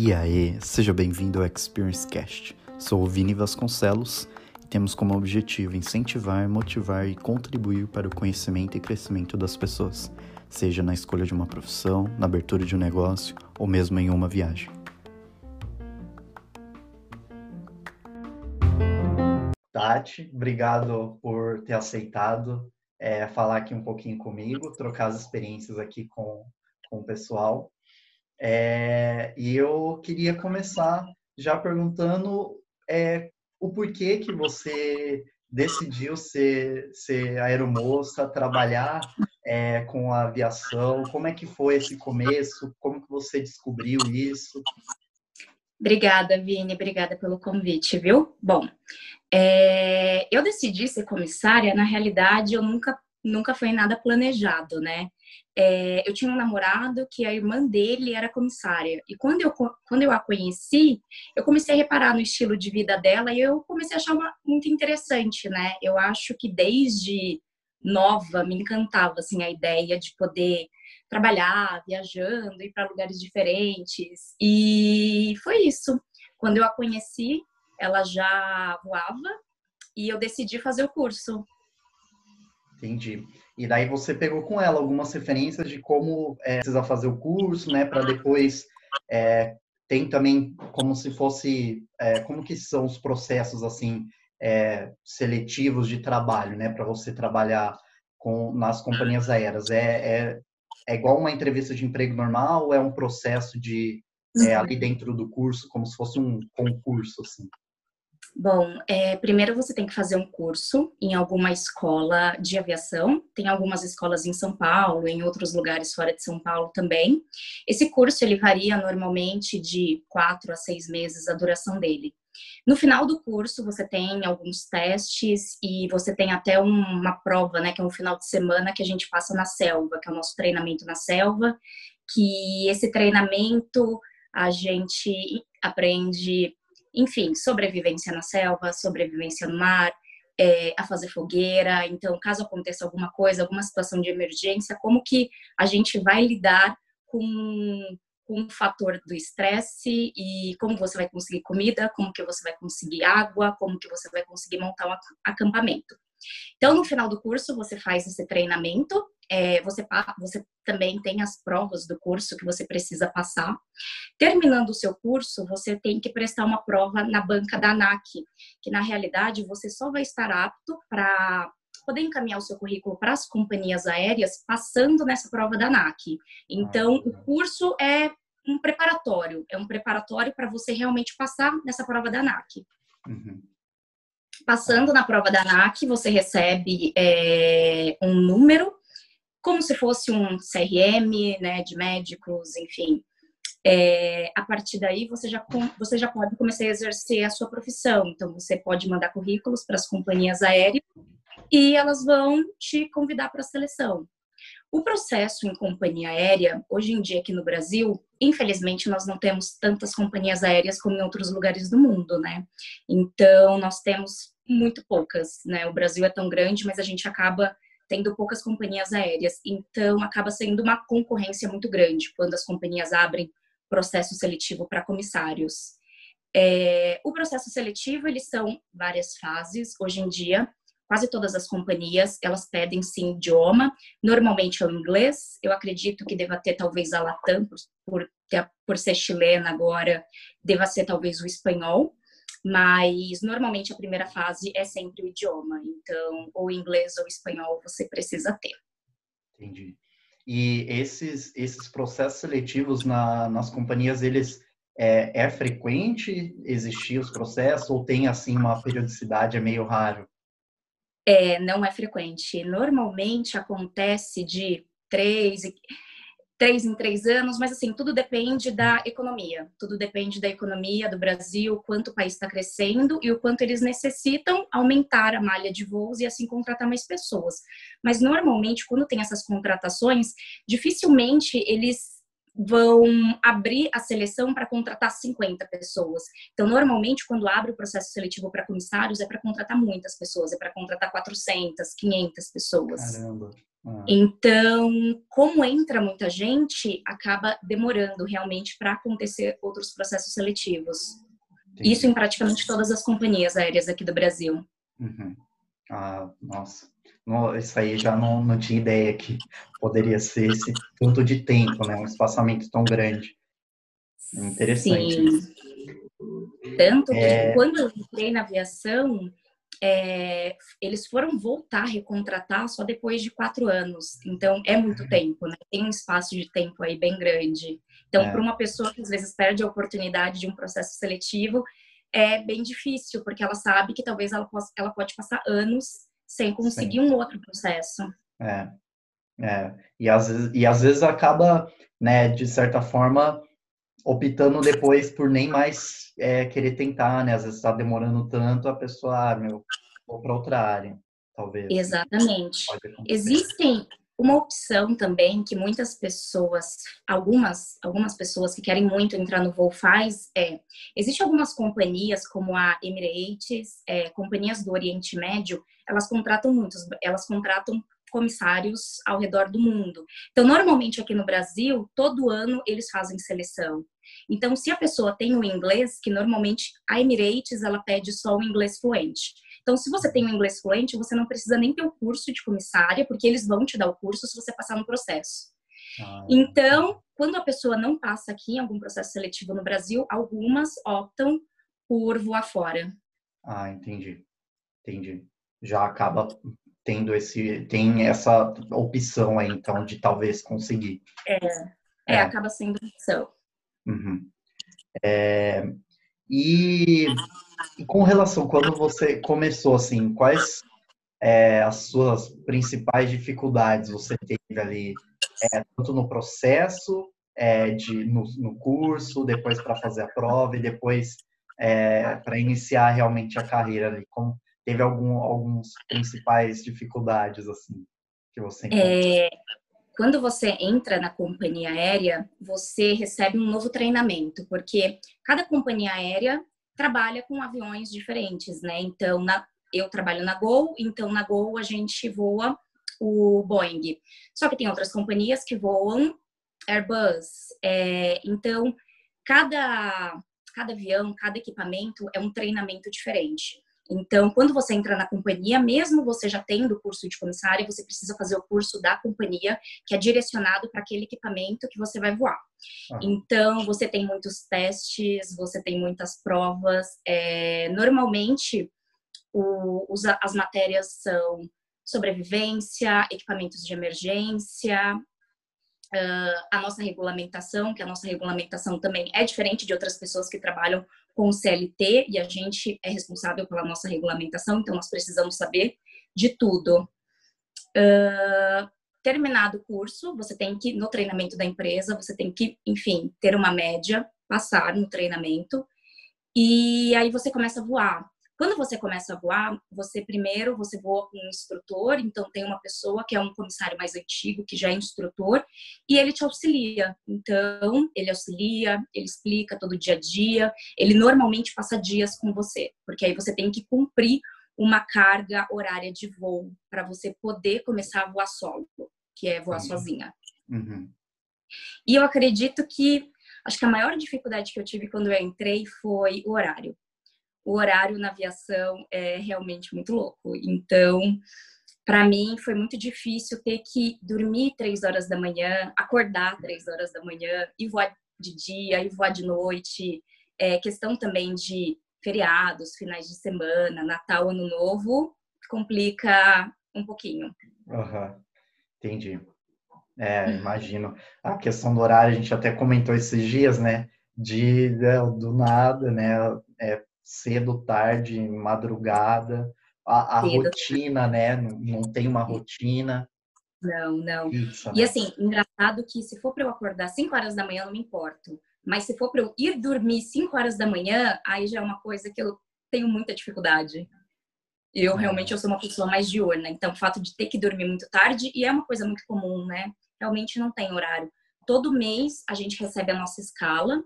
E aí, seja bem-vindo ao Experience Cast. Sou o Vini Vasconcelos e temos como objetivo incentivar, motivar e contribuir para o conhecimento e crescimento das pessoas, seja na escolha de uma profissão, na abertura de um negócio ou mesmo em uma viagem. Tati, obrigado por ter aceitado é, falar aqui um pouquinho comigo, trocar as experiências aqui com, com o pessoal. É, e eu queria começar já perguntando é, o porquê que você decidiu ser, ser aeromoça, trabalhar é, com a aviação, como é que foi esse começo, como que você descobriu isso? Obrigada, Vini, obrigada pelo convite, viu? Bom, é, eu decidi ser comissária, na realidade, eu nunca, nunca foi nada planejado, né? é, eu tinha um namorado que a irmã dele era comissária. E quando eu, quando eu a conheci, eu comecei a reparar no estilo de vida dela e eu comecei a achar uma, muito interessante, né? Eu acho que desde nova me encantava assim a ideia de poder trabalhar viajando ir para lugares diferentes e foi isso quando eu a conheci ela já voava e eu decidi fazer o curso entendi e daí você pegou com ela algumas referências de como é, precisa fazer o curso, né? Para depois é, tem também como se fosse é, como que são os processos assim é, seletivos de trabalho, né? Para você trabalhar com nas companhias aéreas é, é, é igual uma entrevista de emprego normal ou é um processo de é, ali dentro do curso como se fosse um concurso assim? Bom, é, primeiro você tem que fazer um curso em alguma escola de aviação. Tem algumas escolas em São Paulo, em outros lugares fora de São Paulo também. Esse curso ele varia normalmente de quatro a seis meses a duração dele. No final do curso você tem alguns testes e você tem até uma prova, né, que é um final de semana que a gente passa na selva, que é o nosso treinamento na selva. Que esse treinamento a gente aprende enfim, sobrevivência na selva, sobrevivência no mar, é, a fazer fogueira. Então, caso aconteça alguma coisa, alguma situação de emergência, como que a gente vai lidar com, com o fator do estresse e como você vai conseguir comida, como que você vai conseguir água, como que você vai conseguir montar um acampamento. Então, no final do curso, você faz esse treinamento, é, você, você também tem as provas do curso que você precisa passar. Terminando o seu curso, você tem que prestar uma prova na banca da ANAC, que na realidade você só vai estar apto para poder encaminhar o seu currículo para as companhias aéreas passando nessa prova da ANAC. Então, o curso é um preparatório, é um preparatório para você realmente passar nessa prova da ANAC. Uhum. Passando na prova da ANAC, você recebe é, um número, como se fosse um CRM, né, de médicos, enfim. É, a partir daí, você já, você já pode começar a exercer a sua profissão. Então, você pode mandar currículos para as companhias aéreas e elas vão te convidar para a seleção. O processo em companhia aérea, hoje em dia aqui no Brasil, infelizmente nós não temos tantas companhias aéreas como em outros lugares do mundo, né? Então nós temos muito poucas, né? O Brasil é tão grande, mas a gente acaba tendo poucas companhias aéreas, então acaba sendo uma concorrência muito grande quando as companhias abrem processo seletivo para comissários. É, o processo seletivo eles são várias fases. Hoje em dia quase todas as companhias, elas pedem sim idioma, normalmente é o inglês, eu acredito que deva ter talvez a Latam, por, por, por ser chilena agora, deva ser talvez o espanhol, mas normalmente a primeira fase é sempre o idioma, então ou inglês ou espanhol você precisa ter. Entendi. E esses, esses processos seletivos na, nas companhias, eles é, é frequente existir os processos ou tem assim uma periodicidade, é meio raro? é, não é frequente. Normalmente acontece de três, três em três anos, mas assim, tudo depende da economia. Tudo depende da economia do Brasil, quanto o país está crescendo e o quanto eles necessitam aumentar a malha de voos e assim contratar mais pessoas. Mas normalmente, quando tem essas contratações, dificilmente eles vão abrir a seleção para contratar 50 pessoas. Então, normalmente, quando abre o processo seletivo para comissários, é para contratar muitas pessoas, é para contratar 400, 500 pessoas. Caramba. Ah. Então, como entra muita gente, acaba demorando realmente para acontecer outros processos seletivos. Entendi. Isso em praticamente todas as companhias aéreas aqui do Brasil. Uhum. Ah, nossa. Isso aí já não, não tinha ideia que poderia ser esse tanto de tempo, né? Um espaçamento tão grande. Interessante. Sim. Tanto que é... quando eu entrei na aviação, é, eles foram voltar a recontratar só depois de quatro anos. Então, é muito uhum. tempo, né? Tem um espaço de tempo aí bem grande. Então, é. para uma pessoa que às vezes perde a oportunidade de um processo seletivo, é bem difícil, porque ela sabe que talvez ela, possa, ela pode passar anos sem conseguir Sim. um outro processo. É, é. E, às vezes, e às vezes acaba, né, de certa forma, optando depois por nem mais é, querer tentar, né? Às vezes está demorando tanto, a pessoa, ah, meu, vou para outra área, talvez. Exatamente. Existem uma opção também que muitas pessoas, algumas, algumas pessoas que querem muito entrar no voo faz é, existe algumas companhias como a Emirates, é, companhias do Oriente Médio, elas contratam muitos, elas contratam comissários ao redor do mundo. Então, normalmente aqui no Brasil, todo ano eles fazem seleção. Então, se a pessoa tem o inglês, que normalmente a Emirates ela pede só o inglês fluente. Então, se você tem o inglês fluente, você não precisa nem ter o curso de comissária, porque eles vão te dar o curso se você passar no processo. Ah, então, quando a pessoa não passa aqui em algum processo seletivo no Brasil, algumas optam por voar fora. Ah, entendi. Entendi. Já acaba tendo esse tem essa opção aí então de talvez conseguir. É, é, é. acaba sendo opção. Uhum. É, e, e, com relação quando você começou assim, quais é, as suas principais dificuldades você teve ali, é, tanto no processo é, de no, no curso, depois para fazer a prova e depois é, para iniciar realmente a carreira ali? Como, teve algum, alguns principais dificuldades assim que você é, quando você entra na companhia aérea você recebe um novo treinamento porque cada companhia aérea trabalha com aviões diferentes né? Então na, eu trabalho na Gol então na Gol a gente voa o Boeing. Só que tem outras companhias que voam Airbus é, então cada cada avião cada equipamento é um treinamento diferente então, quando você entra na companhia, mesmo você já tendo o curso de comissária, você precisa fazer o curso da companhia, que é direcionado para aquele equipamento que você vai voar. Ah. Então, você tem muitos testes, você tem muitas provas. É, normalmente, o, os, as matérias são sobrevivência, equipamentos de emergência, Uh, a nossa regulamentação, que a nossa regulamentação também é diferente de outras pessoas que trabalham com o CLT e a gente é responsável pela nossa regulamentação, então nós precisamos saber de tudo. Uh, terminado o curso, você tem que, no treinamento da empresa, você tem que, enfim, ter uma média, passar no treinamento, e aí você começa a voar. Quando você começa a voar, você primeiro você voa com um instrutor, então tem uma pessoa que é um comissário mais antigo, que já é instrutor, e ele te auxilia. Então, ele auxilia, ele explica todo o dia a dia, ele normalmente passa dias com você, porque aí você tem que cumprir uma carga horária de voo para você poder começar a voar solo, que é voar uhum. sozinha. Uhum. E eu acredito que acho que a maior dificuldade que eu tive quando eu entrei foi o horário o horário na aviação é realmente muito louco. Então, para mim foi muito difícil ter que dormir três horas da manhã, acordar três horas da manhã e voar de dia e voar de noite. É, questão também de feriados, finais de semana, Natal, Ano Novo, complica um pouquinho. Uhum. Entendi. É, imagino. A questão do horário, a gente até comentou esses dias, né? De, né, do nada, né? É, cedo, tarde, madrugada, a, a rotina, né? Não, não, tem uma rotina. Não, não. Isso, e né? assim, engraçado que se for para eu acordar 5 horas da manhã, eu não me importo. Mas se for para eu ir dormir 5 horas da manhã, aí já é uma coisa que eu tenho muita dificuldade. Eu é. realmente eu sou uma pessoa mais diurna, então o fato de ter que dormir muito tarde e é uma coisa muito comum, né? Realmente não tem horário. Todo mês a gente recebe a nossa escala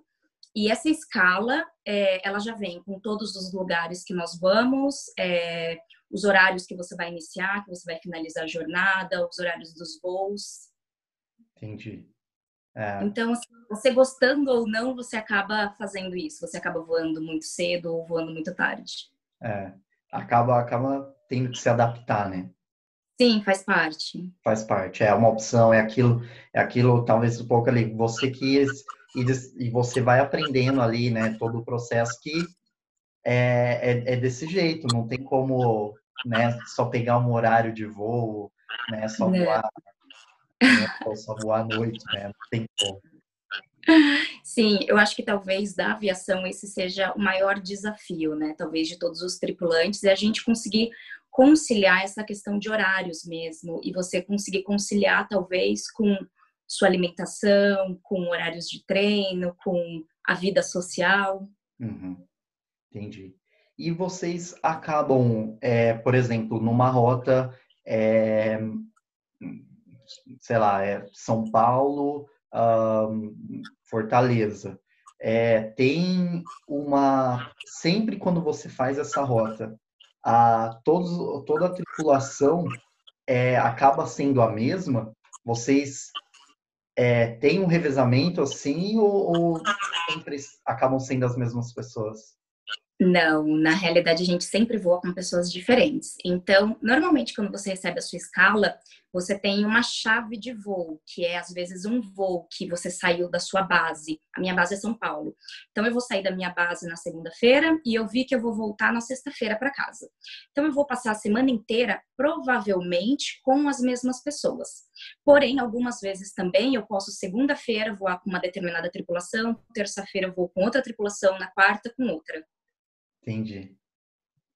e essa escala, é, ela já vem com todos os lugares que nós vamos, é, os horários que você vai iniciar, que você vai finalizar a jornada, os horários dos voos. Entendi. É. Então, assim, você gostando ou não, você acaba fazendo isso. Você acaba voando muito cedo ou voando muito tarde. É, acaba, acaba tendo que se adaptar, né? Sim, faz parte. Faz parte, é uma opção, é aquilo, é aquilo talvez um pouco ali, você quis e, e você vai aprendendo ali, né, todo o processo que é, é, é, desse jeito, não tem como, né, só pegar um horário de voo, né, só não. voar, né, só voar à noite, né, não tem como. Sim, eu acho que talvez da aviação esse seja o maior desafio, né? Talvez de todos os tripulantes, é a gente conseguir conciliar essa questão de horários mesmo e você conseguir conciliar talvez com sua alimentação, com horários de treino, com a vida social. Uhum. Entendi. E vocês acabam, é, por exemplo, numa rota, é, sei lá, é São Paulo, um, Fortaleza. É, tem uma. Sempre quando você faz essa rota, a, todos, toda a tripulação é, acaba sendo a mesma? Vocês é, têm um revezamento assim ou, ou sempre acabam sendo as mesmas pessoas? Não, na realidade a gente sempre voa com pessoas diferentes. Então, normalmente quando você recebe a sua escala, você tem uma chave de voo, que é às vezes um voo que você saiu da sua base. A minha base é São Paulo. Então eu vou sair da minha base na segunda-feira e eu vi que eu vou voltar na sexta-feira para casa. Então eu vou passar a semana inteira provavelmente com as mesmas pessoas. Porém, algumas vezes também eu posso segunda-feira voar com uma determinada tripulação, terça-feira eu vou com outra tripulação, na quarta com outra. Entendi.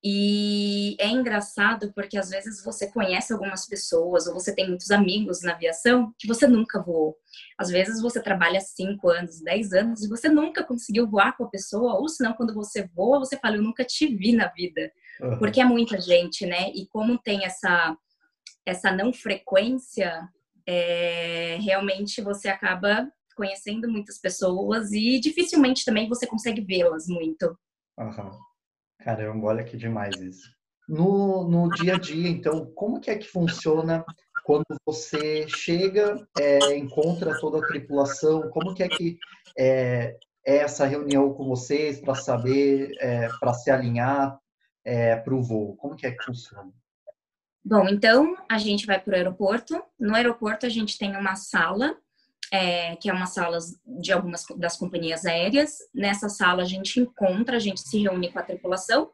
E é engraçado porque às vezes você conhece algumas pessoas ou você tem muitos amigos na aviação que você nunca voou. Às vezes você trabalha 5 anos, 10 anos e você nunca conseguiu voar com a pessoa, ou senão quando você voa, você fala, eu nunca te vi na vida. Uhum. Porque é muita gente, né? E como tem essa, essa não frequência, é, realmente você acaba conhecendo muitas pessoas e dificilmente também você consegue vê-las muito. Uhum. Caramba, olha que demais isso. No, no dia a dia, então, como que é que funciona quando você chega, é, encontra toda a tripulação? Como que é que é, é essa reunião com vocês para saber, é, para se alinhar para o voo? Como que é que funciona? Bom, então a gente vai para o aeroporto. No aeroporto a gente tem uma sala é, que é uma sala de algumas das companhias aéreas. Nessa sala a gente encontra, a gente se reúne com a tripulação.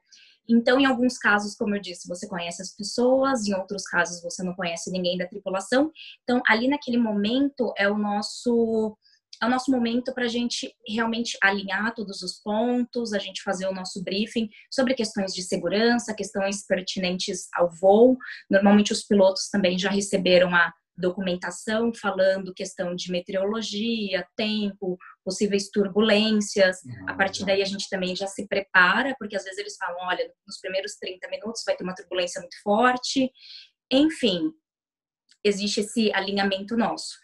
Então, em alguns casos, como eu disse, você conhece as pessoas, em outros casos você não conhece ninguém da tripulação. Então, ali naquele momento é o nosso é o nosso momento para a gente realmente alinhar todos os pontos, a gente fazer o nosso briefing sobre questões de segurança, questões pertinentes ao voo. Normalmente os pilotos também já receberam a documentação falando questão de meteorologia, tempo, possíveis turbulências. A partir daí a gente também já se prepara, porque às vezes eles falam, olha, nos primeiros 30 minutos vai ter uma turbulência muito forte. Enfim, existe esse alinhamento nosso.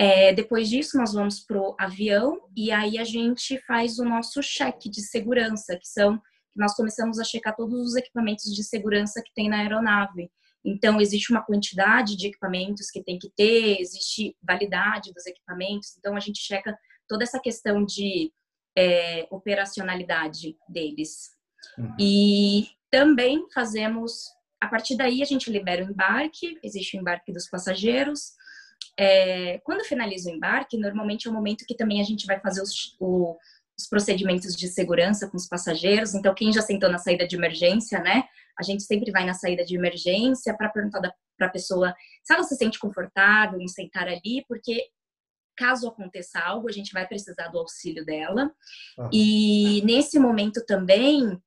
É, depois disso, nós vamos para o avião e aí a gente faz o nosso cheque de segurança, que são nós começamos a checar todos os equipamentos de segurança que tem na aeronave. Então, existe uma quantidade de equipamentos que tem que ter, existe validade dos equipamentos. Então, a gente checa toda essa questão de é, operacionalidade deles. Uhum. E também fazemos, a partir daí, a gente libera o embarque, existe o embarque dos passageiros. É, quando finaliza o embarque, normalmente é o momento que também a gente vai fazer os, o, os procedimentos de segurança com os passageiros. Então, quem já sentou na saída de emergência, né? A gente sempre vai na saída de emergência para perguntar para a pessoa se ela se sente confortável em sentar ali, porque caso aconteça algo, a gente vai precisar do auxílio dela. Uhum. E nesse momento também,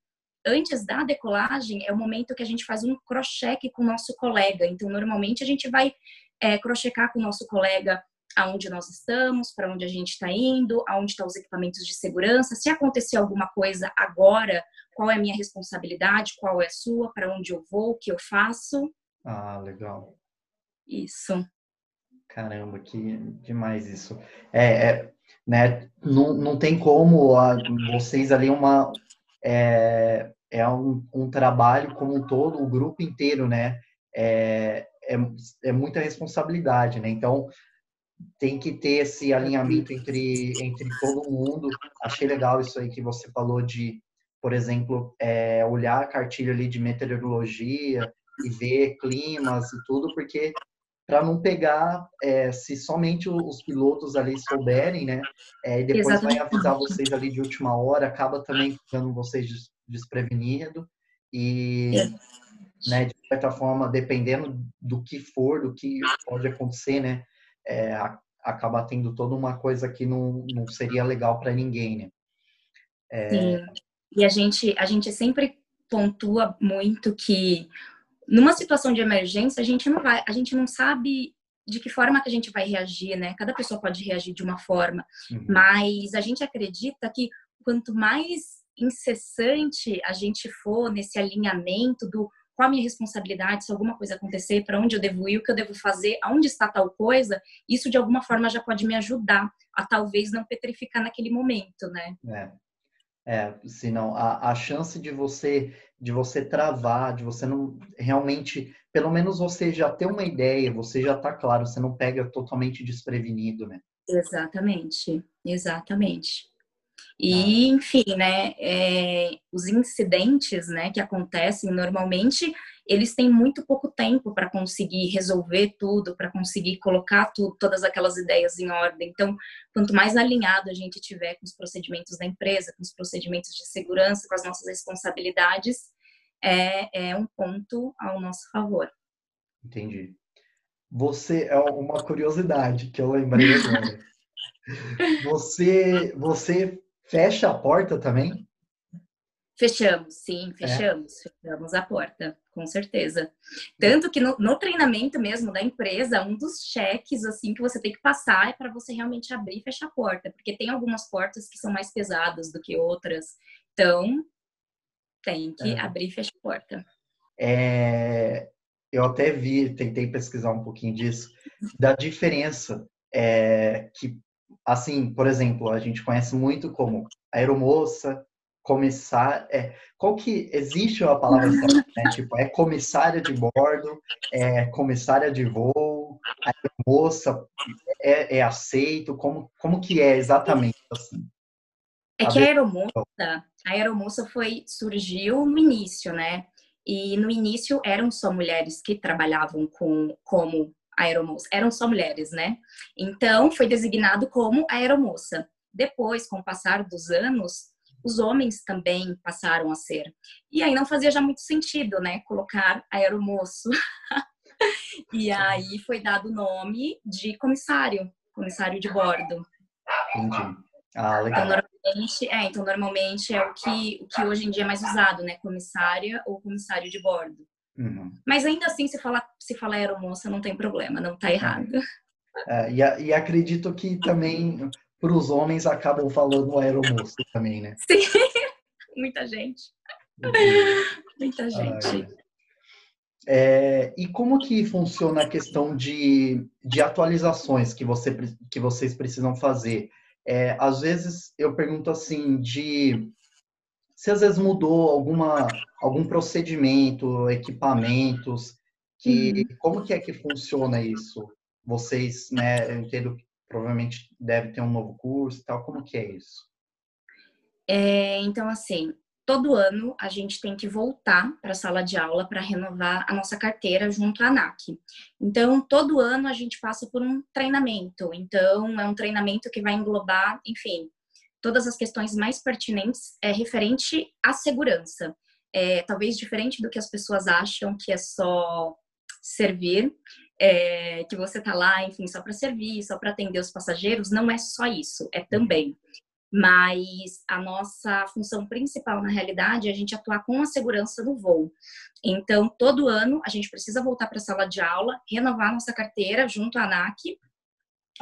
antes da decolagem, é o momento que a gente faz um cross-check com o nosso colega. Então, normalmente a gente vai é, cross-checar com o nosso colega aonde nós estamos, para onde a gente está indo, aonde estão os equipamentos de segurança. Se acontecer alguma coisa agora, qual é a minha responsabilidade, qual é a sua, para onde eu vou, o que eu faço. Ah, legal. Isso. Caramba, que demais isso. É, é né? Não, não tem como a, vocês ali uma é, é um, um trabalho como um todo, o grupo inteiro, né? É, é, é muita responsabilidade, né? Então, tem que ter esse alinhamento entre, entre todo mundo. Achei legal isso aí que você falou de, por exemplo, é, olhar a cartilha ali de meteorologia e ver climas e tudo, porque para não pegar, é, se somente os pilotos ali souberem, né? É, e depois Exatamente. vai avisar vocês ali de última hora, acaba também ficando vocês desprevenidos. E, é. né, de certa forma, dependendo do que for, do que pode acontecer, né? É, acaba tendo toda uma coisa que não, não seria legal para ninguém, né? É... Sim. E a gente, a gente sempre pontua muito que numa situação de emergência, a gente não vai, a gente não sabe de que forma que a gente vai reagir, né? Cada pessoa pode reagir de uma forma, uhum. mas a gente acredita que quanto mais incessante a gente for nesse alinhamento do qual a minha responsabilidade, se alguma coisa acontecer, para onde eu devo ir, o que eu devo fazer, aonde está tal coisa, isso de alguma forma já pode me ajudar a talvez não petrificar naquele momento, né? É. É, senão a, a chance de você de você travar, de você não realmente, pelo menos você já ter uma ideia, você já tá claro, você não pega totalmente desprevenido, né? Exatamente, exatamente. E, ah. enfim, né, é, os incidentes, né, que acontecem normalmente, eles têm muito pouco tempo para conseguir resolver tudo, para conseguir colocar tudo, todas aquelas ideias em ordem. Então, quanto mais alinhado a gente tiver com os procedimentos da empresa, com os procedimentos de segurança, com as nossas responsabilidades, é, é um ponto ao nosso favor. Entendi. Você é uma curiosidade que eu lembrei agora. você, você fecha a porta também? Fechamos, sim, é. fechamos, é. fechamos a porta, com certeza. Tanto que no, no, treinamento mesmo da empresa, um dos cheques assim que você tem que passar é para você realmente abrir e fechar a porta, porque tem algumas portas que são mais pesadas do que outras. Então, tem que é. abrir e fechar a porta. É, eu até vi, tentei pesquisar um pouquinho disso, da diferença é, que, assim, por exemplo, a gente conhece muito como aeromoça, comissária, é, qual que existe a palavra certa, né? Tipo, é comissária de bordo, é comissária de voo, a moça é, é, aceito, como, como que é exatamente assim? É que a aeromoça, a aeromoça foi, surgiu no início, né? E no início eram só mulheres que trabalhavam com, como aeromoça, eram só mulheres, né? Então foi designado como aeromoça. Depois, com o passar dos anos, os homens também passaram a ser. E aí não fazia já muito sentido, né, colocar aeromoço. e aí foi dado o nome de comissário, comissário de bordo. Entendi. Ah, legal. Então, normalmente, é, então, normalmente é o que, o que hoje em dia é mais usado, né? Comissária ou comissário de bordo. Uhum. Mas ainda assim, se falar se fala aeromoça, não tem problema, não tá errado. É, e, e acredito que também para os homens acabam falando aeromoço também, né? Sim, muita gente. muita gente. É, e como que funciona a questão de, de atualizações que, você, que vocês precisam fazer? É, às vezes eu pergunto assim de se às vezes mudou alguma algum procedimento, equipamentos, que uhum. como que é que funciona isso? Vocês, né, eu entendo provavelmente deve ter um novo curso e tal. Como que é isso? É, então, assim, todo ano a gente tem que voltar para a sala de aula para renovar a nossa carteira junto à ANAC. Então, todo ano a gente passa por um treinamento. Então, é um treinamento que vai englobar, enfim, todas as questões mais pertinentes é, referente à segurança. É, talvez diferente do que as pessoas acham que é só servir, é, que você tá lá, enfim, só para servir, só para atender os passageiros, não é só isso, é também. Mas a nossa função principal, na realidade, é a gente atuar com a segurança do voo. Então, todo ano, a gente precisa voltar para a sala de aula, renovar nossa carteira junto à ANAC,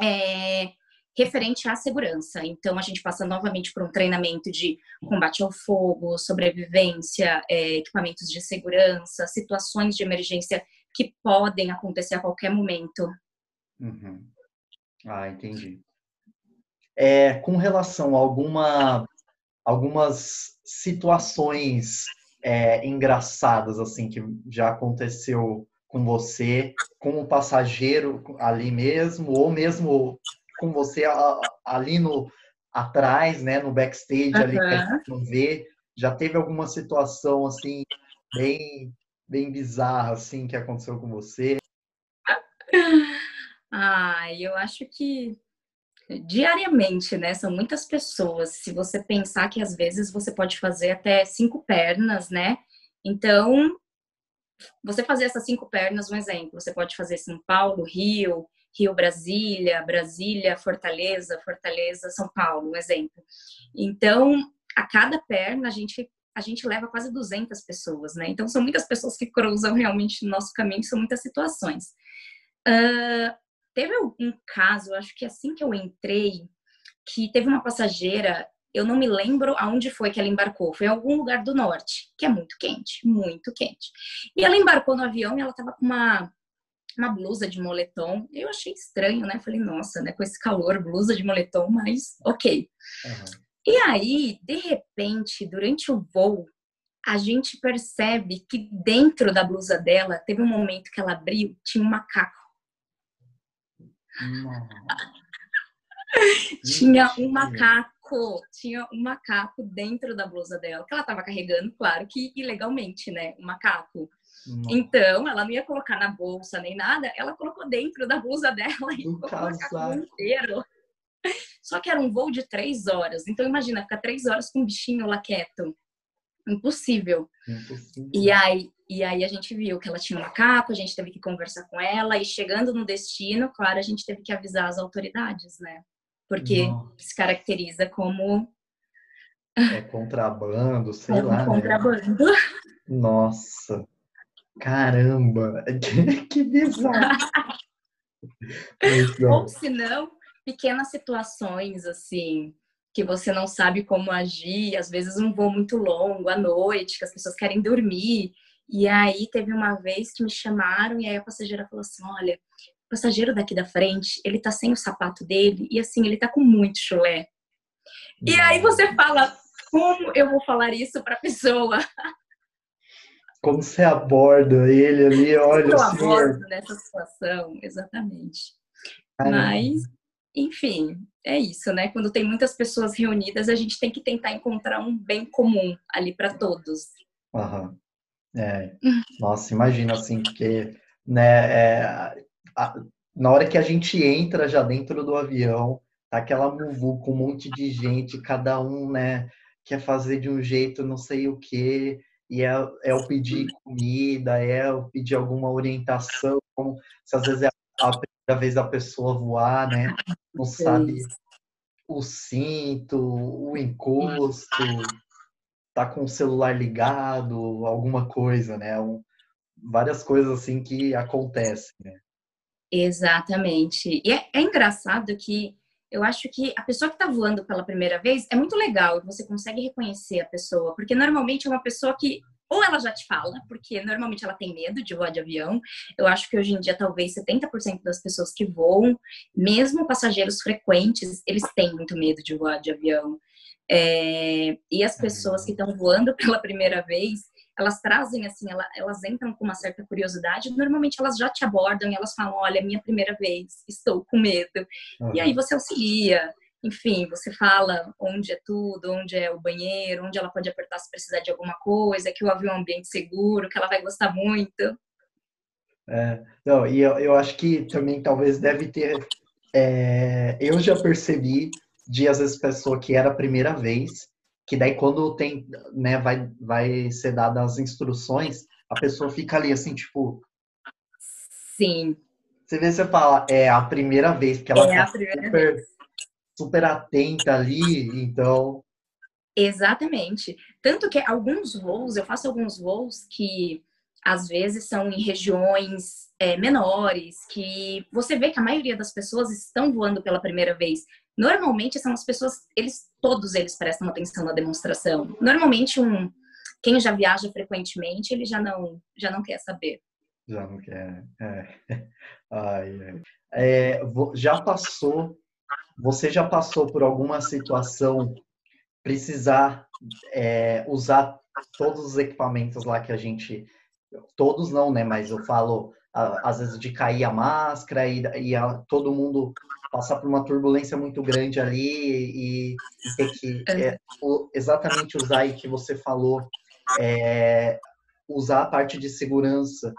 é, referente à segurança. Então, a gente passa novamente por um treinamento de combate ao fogo, sobrevivência, é, equipamentos de segurança, situações de emergência que podem acontecer a qualquer momento. Uhum. Ah, entendi. É, com relação a alguma, algumas situações é, engraçadas assim que já aconteceu com você, com o passageiro ali mesmo, ou mesmo com você ali no atrás, né, no backstage uhum. ali que a gente não vê. Já teve alguma situação assim bem bem bizarra assim que aconteceu com você? Ah, eu acho que diariamente, né? São muitas pessoas. Se você pensar que às vezes você pode fazer até cinco pernas, né? Então, você fazer essas cinco pernas, um exemplo, você pode fazer São Paulo, Rio, Rio, Brasília, Brasília, Fortaleza, Fortaleza, São Paulo, um exemplo. Então, a cada perna a gente a gente leva quase 200 pessoas, né? Então, são muitas pessoas que cruzam realmente no nosso caminho, são muitas situações. Uh, teve um caso, acho que assim que eu entrei, que teve uma passageira, eu não me lembro aonde foi que ela embarcou, foi em algum lugar do norte, que é muito quente, muito quente. E ela embarcou no avião e ela tava com uma uma blusa de moletom. Eu achei estranho, né? Falei, nossa, né? Com esse calor, blusa de moletom, mas ok. Uhum. E aí, de repente, durante o voo, a gente percebe que dentro da blusa dela, teve um momento que ela abriu, tinha um macaco tinha um macaco, tinha um macaco dentro da blusa dela, que ela estava carregando, claro que ilegalmente, né? Um macaco. Nossa. Então, ela não ia colocar na bolsa nem nada, ela colocou dentro da blusa dela e colocou o macaco inteiro. Só que era um voo de três horas. Então, imagina, ficar três horas com um bichinho lá quieto. Impossível. Impossível. E aí, e aí a gente viu que ela tinha um macaco, a gente teve que conversar com ela e chegando no destino, claro, a gente teve que avisar as autoridades, né? Porque Nossa. se caracteriza como é contrabando, sei lá. Né? Contrabando. Né? Nossa. Caramba, que, bizarro. Ou se não, pequenas situações assim, que você não sabe como agir, às vezes um voo muito longo à noite, que as pessoas querem dormir e aí teve uma vez que me chamaram e aí a passageira falou assim: olha, o passageiro daqui da frente, ele tá sem o sapato dele e assim, ele tá com muito chulé. E aí você fala, como eu vou falar isso pra pessoa? Como você aborda ele ali, olha. Eu abordo nessa situação, exatamente. Caramba. Mas, enfim, é isso, né? Quando tem muitas pessoas reunidas, a gente tem que tentar encontrar um bem comum ali para todos. Aham. É, nossa, imagina assim, porque né, é, a, na hora que a gente entra já dentro do avião, tá aquela muvu com um monte de gente, cada um, né, quer fazer de um jeito não sei o que, e é, é o pedir comida, é o pedir alguma orientação, como se às vezes é a primeira vez a pessoa voar, né, não sabe o cinto, o encosto, tá com o celular ligado, alguma coisa, né? Um, várias coisas assim que acontecem, né? Exatamente. E é, é engraçado que eu acho que a pessoa que está voando pela primeira vez é muito legal, você consegue reconhecer a pessoa, porque normalmente é uma pessoa que ou ela já te fala, porque normalmente ela tem medo de voar de avião. Eu acho que hoje em dia talvez 70% das pessoas que voam, mesmo passageiros frequentes, eles têm muito medo de voar de avião. É, e as pessoas que estão voando pela primeira vez, elas trazem assim, elas, elas entram com uma certa curiosidade. Normalmente elas já te abordam e elas falam: Olha, é minha primeira vez, estou com medo. Uhum. E aí você auxilia. Enfim, você fala onde é tudo, onde é o banheiro, onde ela pode apertar se precisar de alguma coisa, que o avião é um ambiente seguro, que ela vai gostar muito. É, não, e eu, eu acho que também talvez deve ter. É, eu já percebi de às vezes pessoa que era a primeira vez, que daí quando tem, né, vai, vai ser dadas as instruções, a pessoa fica ali assim, tipo. Sim. Você vê, você fala, é a primeira vez, porque ela é tá super, vez. super atenta ali, então. Exatamente. Tanto que alguns voos, eu faço alguns voos que às vezes são em regiões é, menores, que você vê que a maioria das pessoas estão voando pela primeira vez. Normalmente são as pessoas, eles todos eles prestam atenção na demonstração. Normalmente um quem já viaja frequentemente, ele já não já não quer saber. Já não quer. É. Ai, ai. É, já passou? Você já passou por alguma situação precisar é, usar todos os equipamentos lá que a gente, todos não, né? Mas eu falo às vezes de cair a máscara e, e a, todo mundo passar por uma turbulência muito grande ali e, e ter que é. exatamente usar aí que você falou, é, usar a parte de segurança,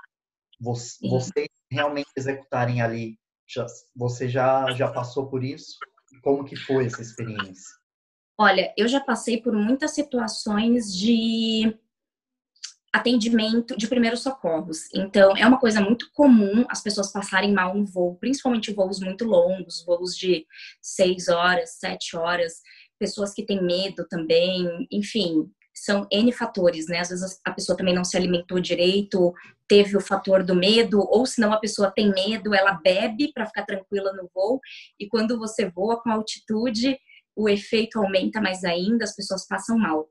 você, vocês realmente executarem ali. Já, você já, já passou por isso? Como que foi essa experiência? Olha, eu já passei por muitas situações de atendimento de primeiros socorros. Então, é uma coisa muito comum as pessoas passarem mal no voo, principalmente voos muito longos, voos de seis horas, sete horas, pessoas que têm medo também, enfim, são N fatores, né? Às vezes a pessoa também não se alimentou direito, teve o fator do medo, ou se não a pessoa tem medo, ela bebe para ficar tranquila no voo, e quando você voa com altitude, o efeito aumenta mais ainda, as pessoas passam mal.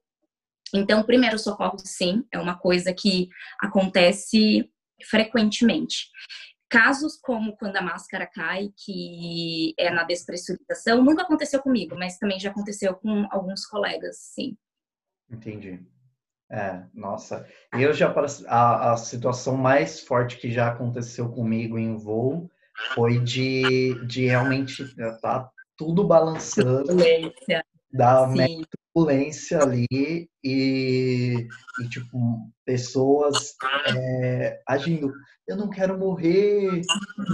Então, primeiro socorro, sim, é uma coisa que acontece frequentemente. Casos como quando a máscara cai, que é na despressurização, nunca aconteceu comigo, mas também já aconteceu com alguns colegas, sim. Entendi. É, nossa, eu já a, a situação mais forte que já aconteceu comigo em voo foi de, de realmente tá tudo balançando, da turbulência ali e, e tipo, pessoas é, agindo. Eu não quero morrer,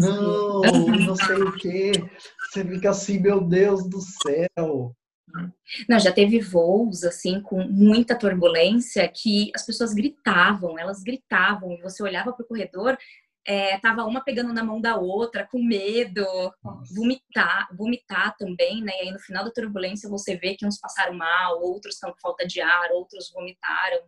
não, não sei o quê. Você fica assim, meu Deus do céu. Não, já teve voos assim com muita turbulência que as pessoas gritavam, elas gritavam e você olhava para o corredor, é, tava uma pegando na mão da outra, com medo, Nossa. vomitar, vomitar também, né? E aí no final da turbulência você vê que uns passaram mal, outros estão com falta de ar, outros vomitaram.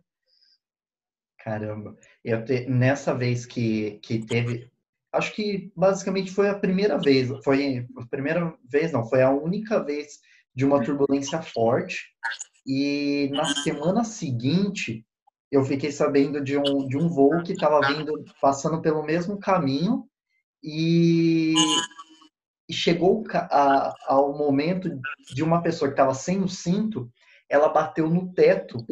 Caramba, eu te, nessa vez que, que teve, acho que basicamente foi a primeira vez, foi a primeira vez, não, foi a única vez de uma turbulência forte. E na semana seguinte, eu fiquei sabendo de um, de um voo que estava vindo, passando pelo mesmo caminho e, e chegou a, ao momento de uma pessoa que estava sem o cinto, ela bateu no teto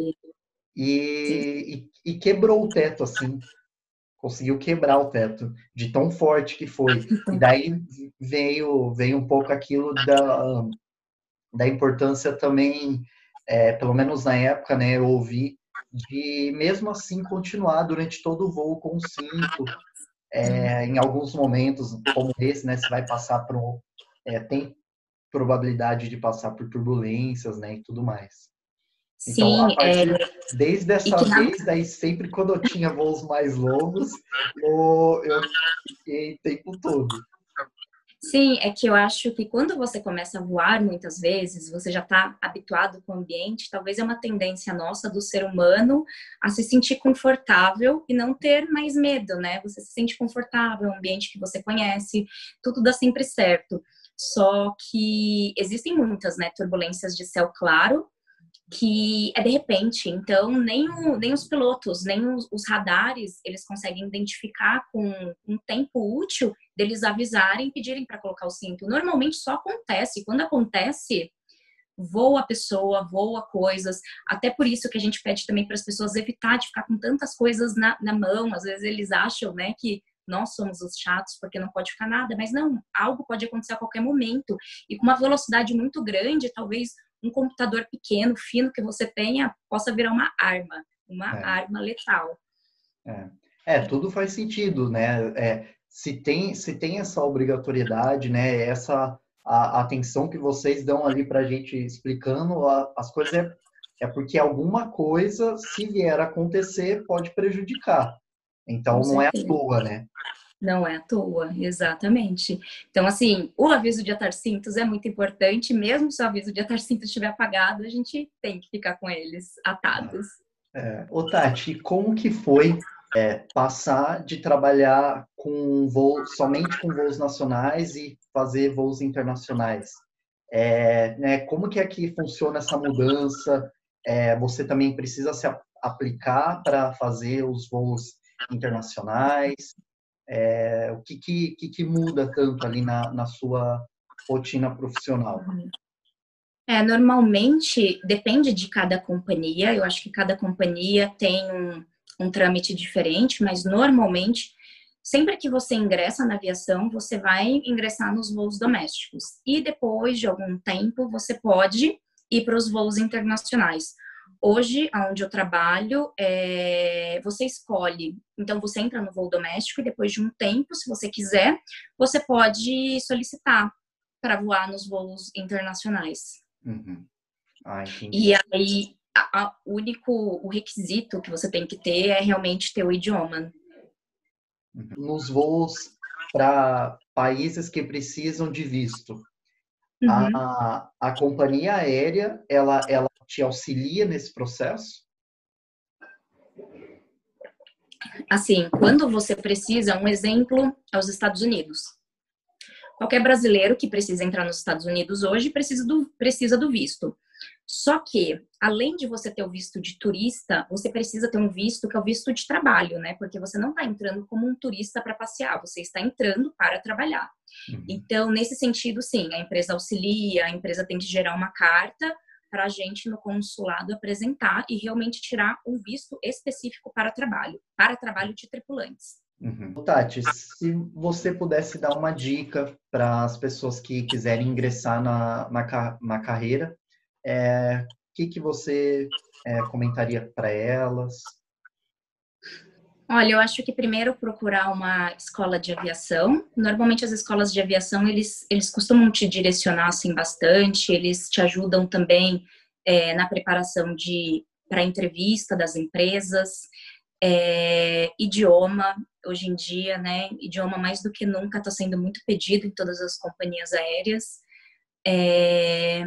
e, e, e, quebrou o teto, assim. Conseguiu quebrar o teto, de tão forte que foi. E daí veio, veio um pouco aquilo da, da importância também, é, pelo menos na época, né, eu ouvi de mesmo assim continuar durante todo o voo com o cinto. É, em alguns momentos, como esse, né, você vai passar por é, tem probabilidade de passar por turbulências, né, e tudo mais. Então, Sim, partir, é... desde essa vez, daí sempre quando eu tinha voos mais longos, eu, eu fiquei o tempo todo. Sim, é que eu acho que quando você começa a voar muitas vezes, você já está habituado com o ambiente, talvez é uma tendência nossa do ser humano a se sentir confortável e não ter mais medo, né? Você se sente confortável, é um ambiente que você conhece, tudo dá sempre certo. Só que existem muitas, né, turbulências de céu claro, que é de repente, então nem, o, nem os pilotos, nem os, os, radares, eles conseguem identificar com um tempo útil deles avisarem, pedirem para colocar o cinto. Normalmente só acontece, quando acontece, voa a pessoa, voa coisas, até por isso que a gente pede também para as pessoas evitar de ficar com tantas coisas na, na mão, às vezes eles acham, né, que nós somos os chatos porque não pode ficar nada, mas não, algo pode acontecer a qualquer momento. E com uma velocidade muito grande, talvez um computador pequeno, fino que você tenha, possa virar uma arma, uma é. arma letal. É. é. tudo faz sentido, né? É, se, tem, se tem essa obrigatoriedade, né? Essa a, a atenção que vocês dão ali para a gente explicando a, as coisas é, é porque alguma coisa, se vier a acontecer, pode prejudicar. Então não é à toa, né? Não é à toa, exatamente. Então, assim, o aviso de atar cintos é muito importante, mesmo se o aviso de atar cintos estiver apagado, a gente tem que ficar com eles atados. É. Ô, Tati, como que foi é, passar de trabalhar com voos, somente com voos nacionais e fazer voos internacionais? É, né, como que é que funciona essa mudança? É, você também precisa se aplicar para fazer os voos internacionais? É, o que, que, que, muda tanto ali na, na sua rotina profissional? É, normalmente depende de cada companhia. Eu acho que cada companhia tem um, um trâmite diferente, mas normalmente, sempre que você ingressa na aviação, você vai ingressar nos voos domésticos. E depois de algum tempo, você pode ir para os voos internacionais. Hoje, onde eu trabalho, é, você escolhe. Então, você entra no voo doméstico e depois de um tempo, se você quiser, você pode solicitar para voar nos voos internacionais. Uhum. Ah, e aí, a, a único o requisito que você tem que ter é realmente ter o idioma. Uhum. Nos voos para países que precisam de visto, uhum. a, a companhia aérea ela, ela te auxilia nesse processo? Assim, quando você precisa, um exemplo é os Estados Unidos. Qualquer brasileiro que precisa entrar nos Estados Unidos hoje precisa do, precisa do visto. Só que, além de você ter o visto de turista, você precisa ter um visto que é o visto de trabalho, né? Porque você não está entrando como um turista para passear, você está entrando para trabalhar. Uhum. Então, nesse sentido, sim, a empresa auxilia, a empresa tem que gerar uma carta para a gente no consulado apresentar e realmente tirar um visto específico para trabalho, para trabalho de tripulantes. Uhum. Tati, se você pudesse dar uma dica para as pessoas que quiserem ingressar na, na, na carreira, o é, que, que você é, comentaria para elas? Olha, eu acho que primeiro procurar uma escola de aviação. Normalmente as escolas de aviação, eles, eles costumam te direcionar assim bastante, eles te ajudam também é, na preparação de para entrevista das empresas, é, idioma, hoje em dia, né, idioma mais do que nunca está sendo muito pedido em todas as companhias aéreas. É,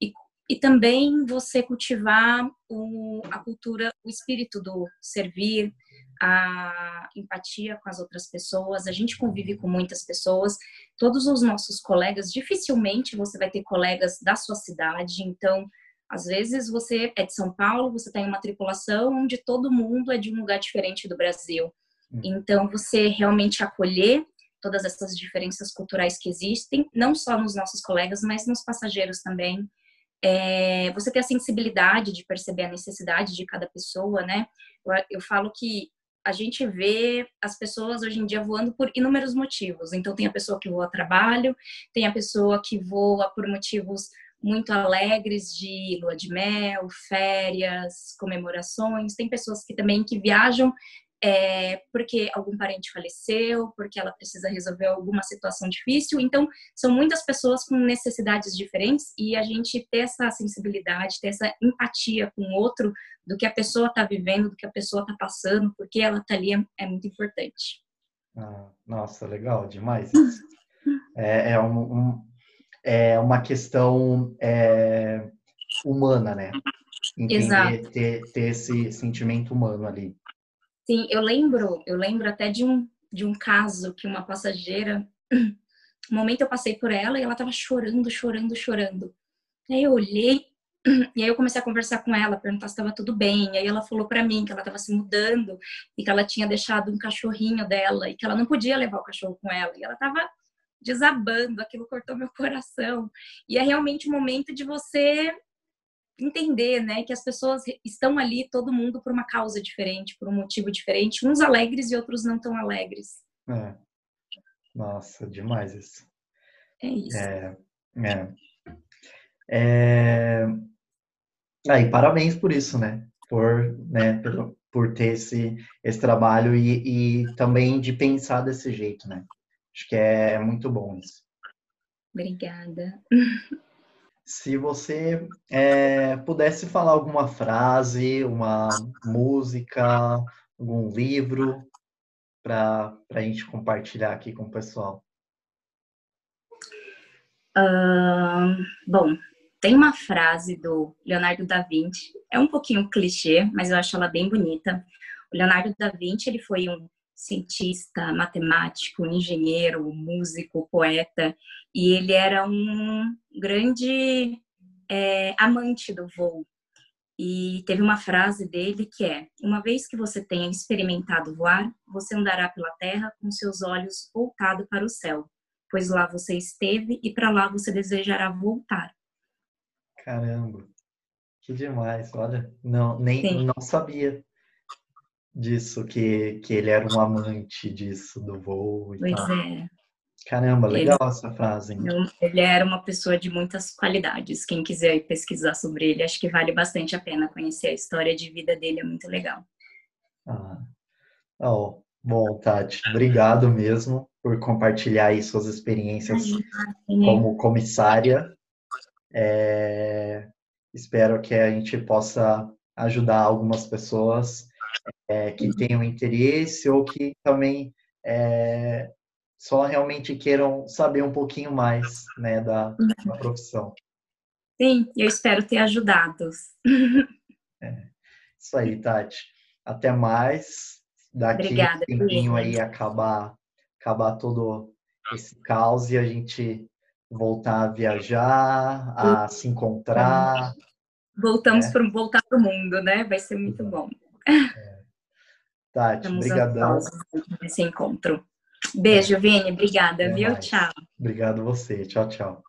e, e também você cultivar o, a cultura, o espírito do servir, a empatia com as outras pessoas. A gente convive com muitas pessoas. Todos os nossos colegas, dificilmente você vai ter colegas da sua cidade. Então, às vezes você é de São Paulo, você está em uma tripulação onde todo mundo é de um lugar diferente do Brasil. Hum. Então, você realmente acolher todas essas diferenças culturais que existem, não só nos nossos colegas, mas nos passageiros também. É, você ter a sensibilidade de perceber a necessidade de cada pessoa, né? Eu, eu falo que a gente vê as pessoas hoje em dia voando por inúmeros motivos. Então, tem a pessoa que voa a trabalho, tem a pessoa que voa por motivos muito alegres de lua de mel, férias, comemorações. Tem pessoas que também que viajam é, porque algum parente faleceu, porque ela precisa resolver alguma situação difícil. Então, são muitas pessoas com necessidades diferentes e a gente ter essa sensibilidade, ter essa empatia com o outro, do que a pessoa está vivendo, do que a pessoa está passando, porque ela está ali, é, é muito importante. Ah, nossa, legal demais. é, é, um, um, é uma questão é, humana, né? Entender, Exato. Ter, ter esse sentimento humano ali. Sim, eu lembro, eu lembro até de um, de um caso que uma passageira, um momento eu passei por ela e ela tava chorando, chorando, chorando. Aí eu olhei e aí eu comecei a conversar com ela, perguntar se estava tudo bem. E aí ela falou para mim que ela estava se mudando e que ela tinha deixado um cachorrinho dela e que ela não podia levar o cachorro com ela. E ela estava desabando, aquilo cortou meu coração. E é realmente o momento de você entender, né, que as pessoas estão ali, todo mundo por uma causa diferente, por um motivo diferente, uns alegres e outros não tão alegres. É. Nossa, demais isso. É isso. É, é. é... Aí, parabéns por isso, né? Por, né, por, por ter esse, esse trabalho e, e também de pensar desse jeito, né? Acho que é, é muito bom isso. Obrigada. Se você é, pudesse falar alguma frase, uma música, algum livro para a gente compartilhar aqui com o pessoal. Uh, bom, tem uma frase do Leonardo da Vinci, é um pouquinho clichê, mas eu acho ela bem bonita. O Leonardo da Vinci ele foi um cientista, matemático, engenheiro, músico, poeta, e ele era um grande é, amante do voo. E teve uma frase dele que é: Uma vez que você tenha experimentado voar, você andará pela terra com seus olhos voltados para o céu, pois lá você esteve e para lá você desejará voltar. Caramba, que demais, olha, não, nem não sabia disso, que, que ele era um amante disso, do voo e pois tal. é. Caramba, legal ele, essa frase. Hein? Ele era uma pessoa de muitas qualidades. Quem quiser pesquisar sobre ele, acho que vale bastante a pena conhecer a história de vida dele, é muito legal. Ah, oh, bom, Tati, obrigado mesmo por compartilhar aí suas experiências como comissária. É, espero que a gente possa ajudar algumas pessoas é, que tenham interesse ou que também é, só realmente queiram saber um pouquinho mais né, da, da profissão. Sim, eu espero ter ajudado. É, isso aí, Tati. Até mais. Daqui Obrigada, um tempinho aí acabar, acabar todo esse caos e a gente voltar a viajar, a se encontrar. Voltamos é. para voltar para o mundo, né? Vai ser muito bom. É. Tati, obrigadão. Nesse encontro. Beijo, Vini. Obrigada, Até viu? Mais. Tchau. Obrigado você. Tchau, tchau.